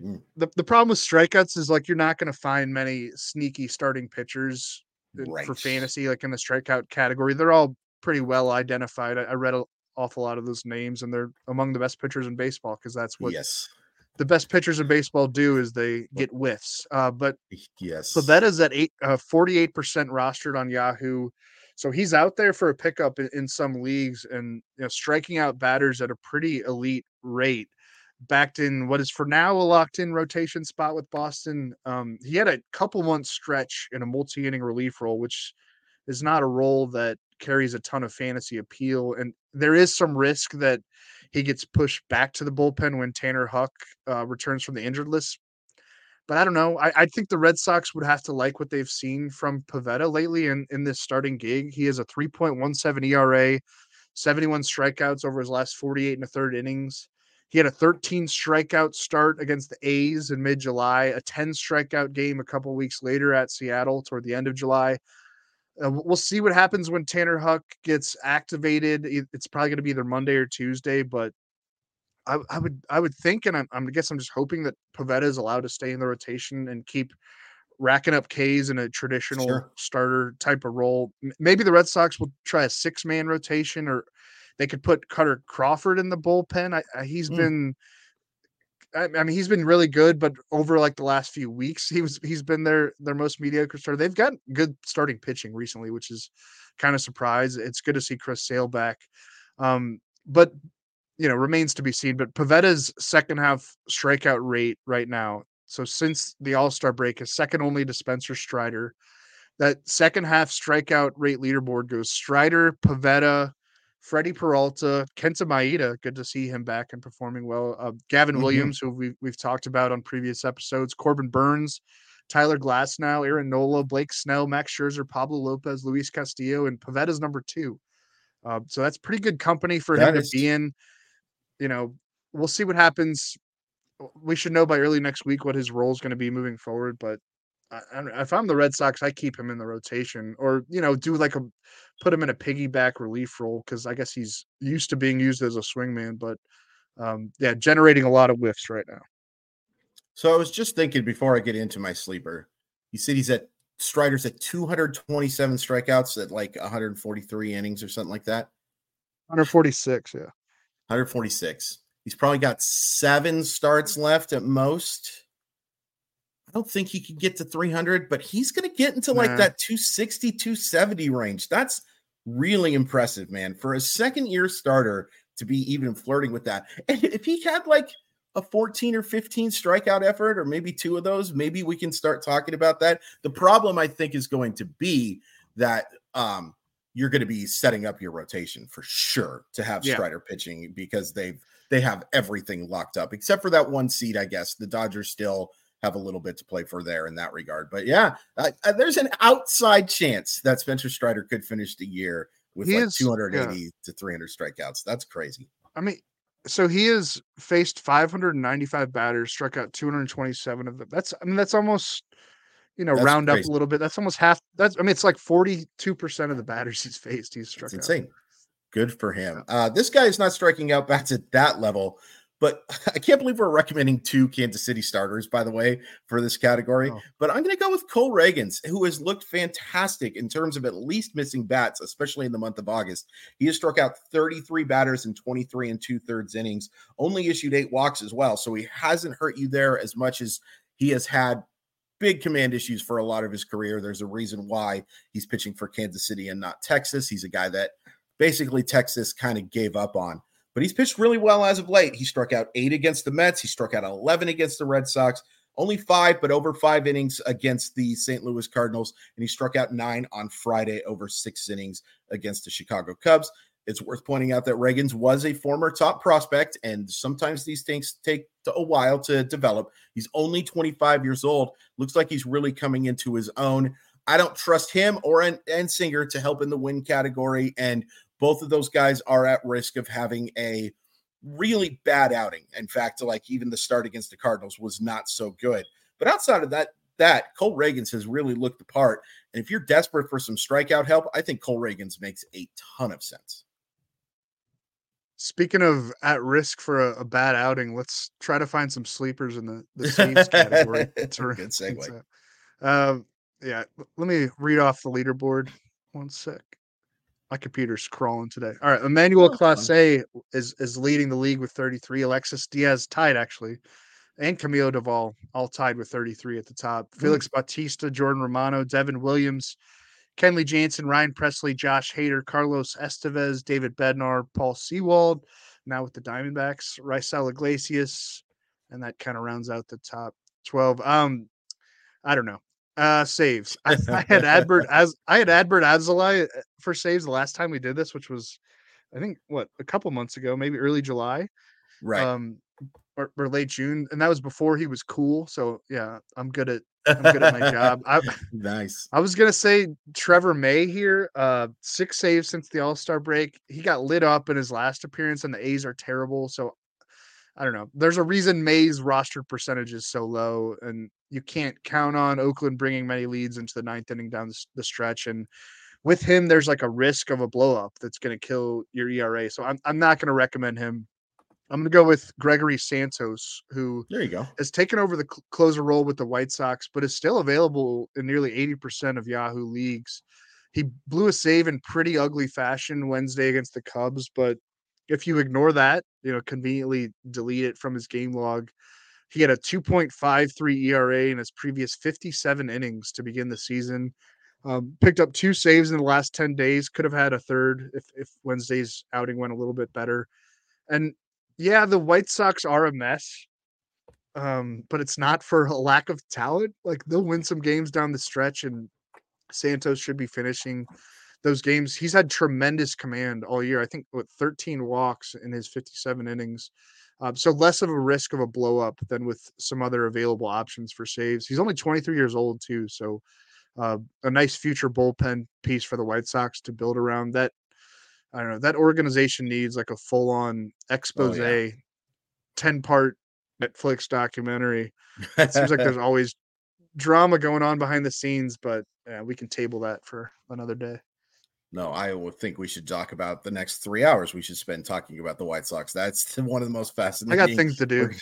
Mm. The the problem with strikeouts is like you're not going to find many sneaky starting pitchers right. for fantasy, like in the strikeout category. They're all pretty well identified. I, I read an awful lot of those names, and they're among the best pitchers in baseball because that's what yes. the best pitchers in baseball do is they get whiffs. Uh, but yes, so that is at eight, uh, 48% rostered on Yahoo. So he's out there for a pickup in, in some leagues and you know striking out batters at a pretty elite rate backed in what is for now a locked in rotation spot with Boston. Um, he had a couple months stretch in a multi inning relief role, which is not a role that carries a ton of fantasy appeal. And there is some risk that he gets pushed back to the bullpen when Tanner Houck uh, returns from the injured list. But I don't know. I, I, think the Red Sox would have to like what they've seen from Pivetta lately in, in this starting gig. He has a 3.17 ERA, 71 strikeouts over his last 48 and a third innings. He had a 13 strikeout start against the A's in mid July, a 10 strikeout game a couple weeks later at Seattle toward the end of July. Uh, we'll see what happens when Tanner Houck gets activated. It's probably going to be either Monday or Tuesday, but I, I would I would think, and I'm, I'm guess I'm just hoping that Pivetta is allowed to stay in the rotation and keep racking up Ks in a traditional sure. starter type of role. Maybe the Red Sox will try a six man rotation, or they could put Kutter Crawford in the bullpen. I, I, he's mm. been I, mean, he's been really good, but over like the last few weeks, he was he's been their their most mediocre starter. They've got good starting pitching recently, which is kind of surprise. It's good to see Chris Sale back, um, but you know remains to be seen. But Pivetta's second half strikeout rate right now, so since the All Star break, is second only to Spencer Strider. That second half strikeout rate leaderboard goes Strider, Pivetta, Freddie Peralta, Kenta Maeda, good to see him back and performing well. Uh, Gavin mm-hmm. Williams, who we've, we've talked about on previous episodes, Corbin Burnes, Tyler Glasnow, Aaron Nola, Blake Snell, Max Scherzer, Pablo Lopez, Luis Castillo, and Pivetta's number two. Uh, so that's pretty good company for that him is... to be in. You know, we'll see what happens. We should know by early next week what his role is going to be moving forward. But I, if I'm the Red Sox, I keep him in the rotation, or you know, do like a put him in a piggyback relief role because I guess he's used to being used as a swingman, but um, yeah, generating a lot of whiffs right now. So I was just thinking before I get into my sleeper, you said he's at Strider's at 227 strikeouts at like 143 innings or something like that. 146, yeah. 146. He's probably got seven starts left at most. I don't think he can get to 300, but he's going to get into like Nah. that 260, 270 range. That's really impressive, man. For a second year starter to be even flirting with that. And if he had like a 14 or 15 strikeout effort, or maybe two of those, maybe we can start talking about that. The problem I think is going to be that um you're going to be setting up your rotation for sure to have Yeah. Strider pitching because they've they have everything locked up except for that one seat, I guess. The Dodgers still have a little bit to play for there in that regard. But yeah, uh, uh, there's an outside chance that Spencer Strider could finish the year with He like is- 280 to 300 strikeouts. That's crazy. I mean, so he has faced 595 batters, struck out 227 of them. That's I mean, that's almost you know, That's round crazy. up a little bit. That's almost half. That's I mean, it's like 42% of the batters he's faced. He's struck It's out. insane. Good for him. Uh, this guy is not striking out bats at that level, but I can't believe we're recommending two Kansas City starters, by the way, for this category. Oh. But I'm going to go with Cole Ragans, who has looked fantastic in terms of at least missing bats, especially in the month of August. He has struck out 33 batters in 23 and two thirds innings, only issued eight walks as well. So he hasn't hurt you there as much as he has had big command issues for a lot of his career. There's a reason why he's pitching for Kansas City and not Texas. He's a guy that basically Texas kind of gave up on. But he's pitched really well as of late. He struck out eight against the Mets. He struck out 11 against the Red Sox. Only five, but over five innings against the St. Louis Cardinals. And he struck out nine on Friday over six innings against the Chicago Cubs. It's worth pointing out that Ragans was a former top prospect, and sometimes these things take a while to develop. He's only 25 years old. Looks like he's really coming into his own. I don't trust him or and, and Singer to help in the win category, and both of those guys are at risk of having a really bad outing. In fact, like even the start against the Cardinals was not so good. But outside of that, that Cole Ragans has really looked the part. And if you're desperate for some strikeout help, I think Cole Ragans makes a ton of sense. Speaking of at risk for a, a bad outing, let's try to find some sleepers in the, the saves category. Good segue. Um, yeah, let me read off the leaderboard. One sec. My computer's crawling today. All right, Emmanuel Oh, fun. Clase is is leading the league with 33. Alexis Diaz tied actually, and Camilo Doval all tied with 33 at the top. Hmm. Felix Bautista, Jordan Romano, Devin Williams, Kenley Jansen, Ryan Pressly, Josh Hader, Carlos Estevez, David Bednar, Paul Sewald, now with the Diamondbacks, Raisel Iglesias, and that kind of rounds out the top 12. Um, I don't know. Uh saves. I, I had Adbert as I had Adbert Alzolay uh, for saves the last time we did this, which was I think what a couple months ago, maybe early July. Right. Um or, or late June. And that was before he was cool. So yeah, I'm good at I'm good at my job. I nice. I was gonna say Trevor May here. Uh, six saves since the All Star break. He got lit up in his last appearance, and the A's are terrible. So I don't know. There's a reason May's roster percentage is so low, and you can't count on Oakland bringing many leads into the ninth inning down the, stretch. And with him, there's like a risk of a blow up that's going to kill your ERA. So I'm I'm not going to recommend him. I'm going to go with Gregory Santos, who There you go. has taken over the cl- closer role with the White Sox, but is still available in nearly 80% of Yahoo leagues. He blew a save in pretty ugly fashion Wednesday against the Cubs, but if you ignore that, you know, conveniently delete it from his game log, he had a 2.53 ERA in his previous 57 innings to begin the season. Um, picked up two saves in the last 10 days, could have had a third if, if Wednesday's outing went a little bit better. And yeah, the White Sox are a mess um, but it's not for a lack of talent. Like they'll win some games down the stretch, and Santos should be finishing those games. He's had tremendous command all year. I think with 13 walks in his 57 innings. Um, so less of a risk of a blow up than with some other available options for saves. He's only 23 years old too, so uh, a nice future bullpen piece for the White Sox to build around. That I don't know. That organization needs like a full on expose, 10 part Netflix documentary. It seems like there's always drama going on behind the scenes, but yeah, we can table that for another day. No, I would think we should talk about the next three hours. We should spend talking about the White Sox. That's one of the most fascinating. I got things to do.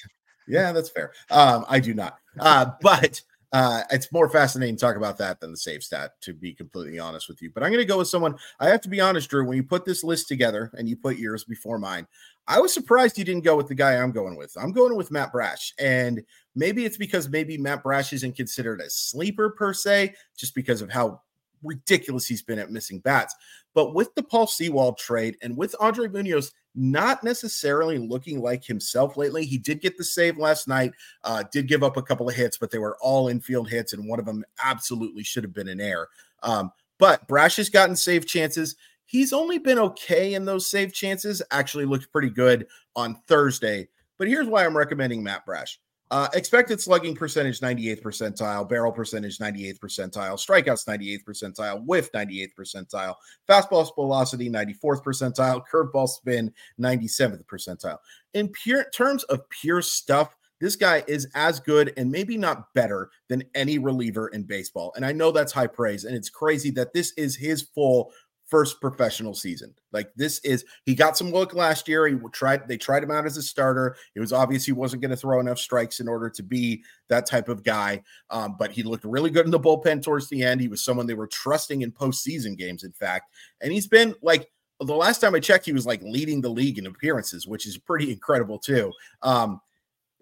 Yeah, that's fair. Um, I do not. Uh, but uh, it's more fascinating to talk about that than the save stat, to be completely honest with you. But I'm going to go with someone. I have to be honest, Drew. When you put this list together and you put yours before mine, I was surprised you didn't go with the guy I'm going with. I'm going with Matt Brash. And maybe it's because maybe Matt Brash isn't considered a sleeper per se, just because of how ridiculous he's been at missing bats. But with the Paul Sewald trade and with Andre Munoz not necessarily looking like himself lately, he did get the save last night, uh, did give up a couple of hits, but they were all infield hits, and one of them absolutely should have been an air. Um, but Brash has gotten save chances. He's only been okay in those save chances, actually looked pretty good on Thursday. But here's why I'm recommending Matt Brash. Uh, expected slugging percentage 98th percentile, barrel percentage 98th percentile, strikeouts 98th percentile, whiff 98th percentile, fastball velocity 94th percentile, curveball spin 97th percentile. In pure terms of pure stuff, this guy is as good and maybe not better than any reliever in baseball. And I know that's high praise. And it's crazy that this is his full first professional season. Like this is he got some look last year. He tried they tried him out as a starter. It was obvious he wasn't going to throw enough strikes in order to be that type of guy. Um, but he looked really good in the bullpen towards the end. He was someone they were trusting in postseason games, in fact. And he's been like the last time I checked, he was like leading the league in appearances, which is pretty incredible too. Um,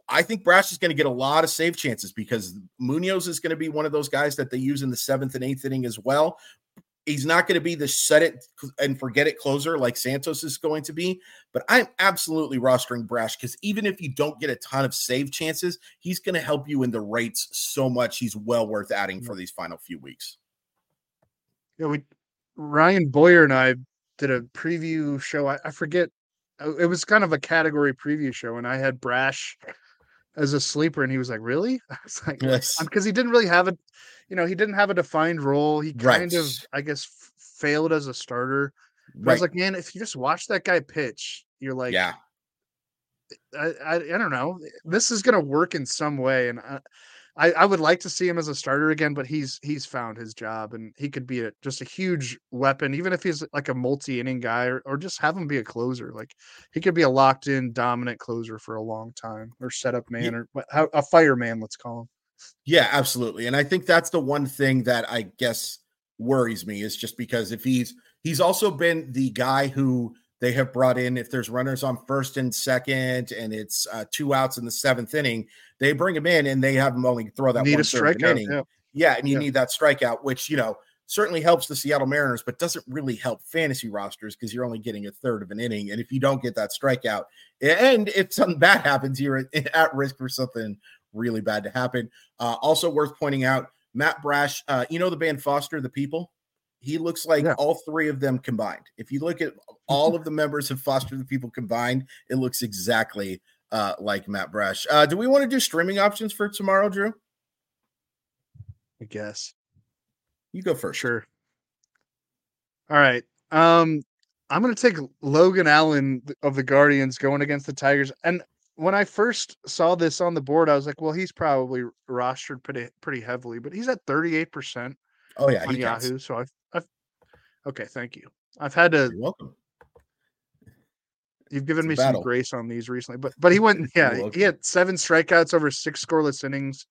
I think Brash is going to get a lot of save chances because Munoz is going to be one of those guys that they use in the seventh and eighth inning as well. He's not going to be the set it and forget it closer like Santos is going to be, but I'm absolutely rostering Brash because even if you don't get a ton of save chances, he's going to help you in the rates so much. He's well worth adding for these final few weeks. Yeah, we Ryan Boyer and I did a preview show. I, I forget uh, it was kind of a category preview show, and I had Brash as a sleeper, and he was like, "Really?" I was like, um, "Yes," because he didn't really have a you know, he didn't have a defined role. He kind right. of, I guess, f- failed as a starter. Right. I was like, man, if you just watch that guy pitch, you're like, yeah, I, I, I don't know. This is gonna work in some way, and I, I, I would like to see him as a starter again, but he's he's found his job, and he could be a, just a huge weapon, even if he's like a multi-inning guy, or, or just have him be a closer. Like he could be a locked-in, dominant closer for a long time, or setup man, yeah. or a fireman, let's call him. Yeah, absolutely. And I think that's the one thing that I guess worries me is just because if he's he's also been the guy who they have brought in if there's runners on first and second and it's uh, two outs in the seventh inning, they bring him in and they have him only throw that need one a strikeout. Inning. Yeah. yeah, and you yeah. need that strikeout, which you know certainly helps the Seattle Mariners, but doesn't really help fantasy rosters because you're only getting a third of an inning. And if you don't get that strikeout, and if something bad happens, you're at risk for something really bad to happen. Uh, also worth pointing out, Matt Brash, uh, you know the band Foster the People? He looks like yeah. all three of them combined. If you look at all of the members of Foster the People combined, it looks exactly uh, like Matt Brash. Uh, do we want to do streaming options for tomorrow, Drew? I guess. You go first. Sure. All right. Um, I'm going to take Logan Allen of the Guardians going against the Tigers. And when I first saw this on the board, I was like, well, he's probably rostered pretty pretty heavily, but he's at 38%. Oh yeah, on Yahoo. Counts. So I've, I've okay, thank you. I've had to You're welcome. You've given me battle. some grace on these recently, but but he went, yeah, he had seven strikeouts over six scoreless innings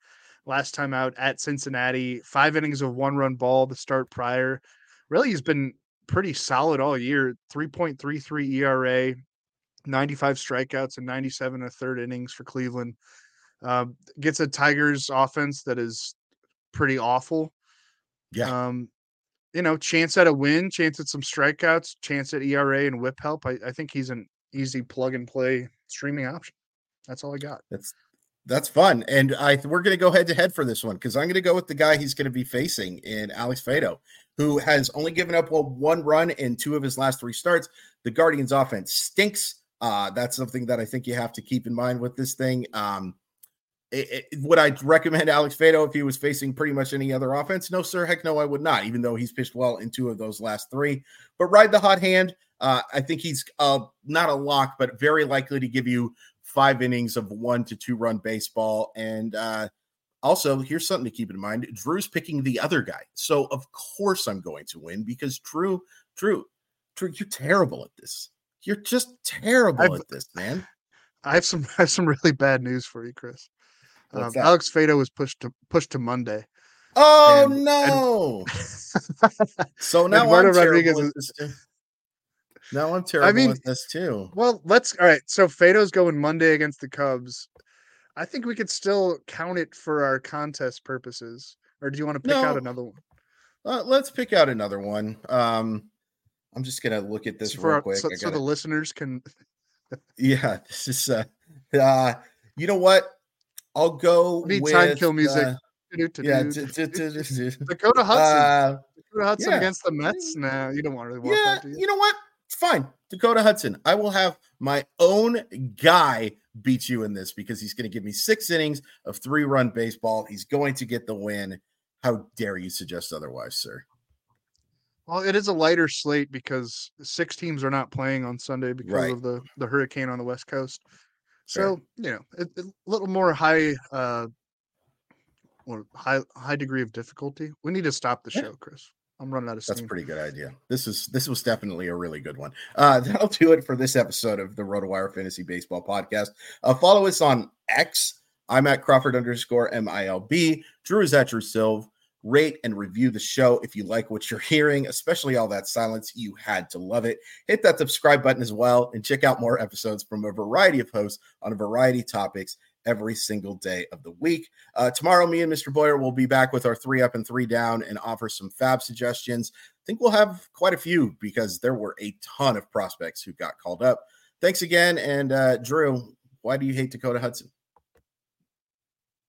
last time out at Cincinnati, five innings of one run ball to start prior. Really, he's been pretty solid all year. 3.33 ERA, 95 strikeouts and 97 a third innings for Cleveland. Uh, gets a Tigers offense that is pretty awful. Yeah. Um, you know, chance at a win, chance at some strikeouts, chance at ERA and whip help. I, I think he's an easy plug and play streaming option. That's all I got. That's that's fun. And I we're gonna go head to head for this one because I'm gonna go with the guy he's gonna be facing in Alex Faedo, who has only given up well, one run in two of his last three starts. The Guardians offense stinks. Uh, that's something that I think you have to keep in mind with this thing. Um, it, it, would I recommend Alex Faedo if he was facing pretty much any other offense? No, sir. Heck no, I would not, even though he's pitched well in two of those last three. But ride the hot hand. Uh, I think he's uh, not a lock, but very likely to give you five innings of one to two run baseball. And uh, also, here's something to keep in mind Drew's picking the other guy. So, of course, I'm going to win because Drew, Drew, Drew, you're terrible at this. You're just terrible I've, at this, man. I have some I have some really bad news for you, Chris. Um, Alex Faedo was pushed to pushed to Monday. Oh and, no! And, so now Eduardo Rodriguez is, No, I'm terrible I mean, this too. Well, let's all right. So Faedo's going Monday against the Cubs. I think we could still count it for our contest purposes. Or do you want to pick no, out another one? Uh, let's pick out another one. Um, I'm just gonna look at this so real quick. So, so, the listeners can. yeah, this is. Uh, uh, you know what? I'll go Need with time kill music. Uh, yeah, Dakota Hudson. Uh, Dakota Hudson yeah. against the Mets. Now you don't want to really want yeah, that. You? you know what? Fine, Dakota Hudson. I will have my own guy beat you in this because he's going to give me six innings of three run baseball. He's going to get the win. How dare you suggest otherwise, sir? Well, it is a lighter slate because six teams are not playing on Sunday because right. of the the hurricane on the West Coast. So you know, a, a, little more high, uh, or high high degree of difficulty. We need to stop the show, Chris. I'm running out of steam. That's a pretty good idea. This is this was definitely a really good one. Uh, that'll do it for this episode of the RotoWire Fantasy Baseball Podcast. Uh, follow us on X. I'm at Crawford underscore MILB. Drew is at Drew Silv rate and review the show if you like what you're hearing, especially all that silence. You had to love it. Hit that subscribe button as well and check out more episodes from a variety of hosts on a variety of topics every single day of the week. Uh, tomorrow, me and Mr. Boyer will be back with our three up and three down and offer some FAAB suggestions. I think we'll have quite a few because there were a ton of prospects who got called up. Thanks again. And uh, Drew, why do you hate Dakota Hudson?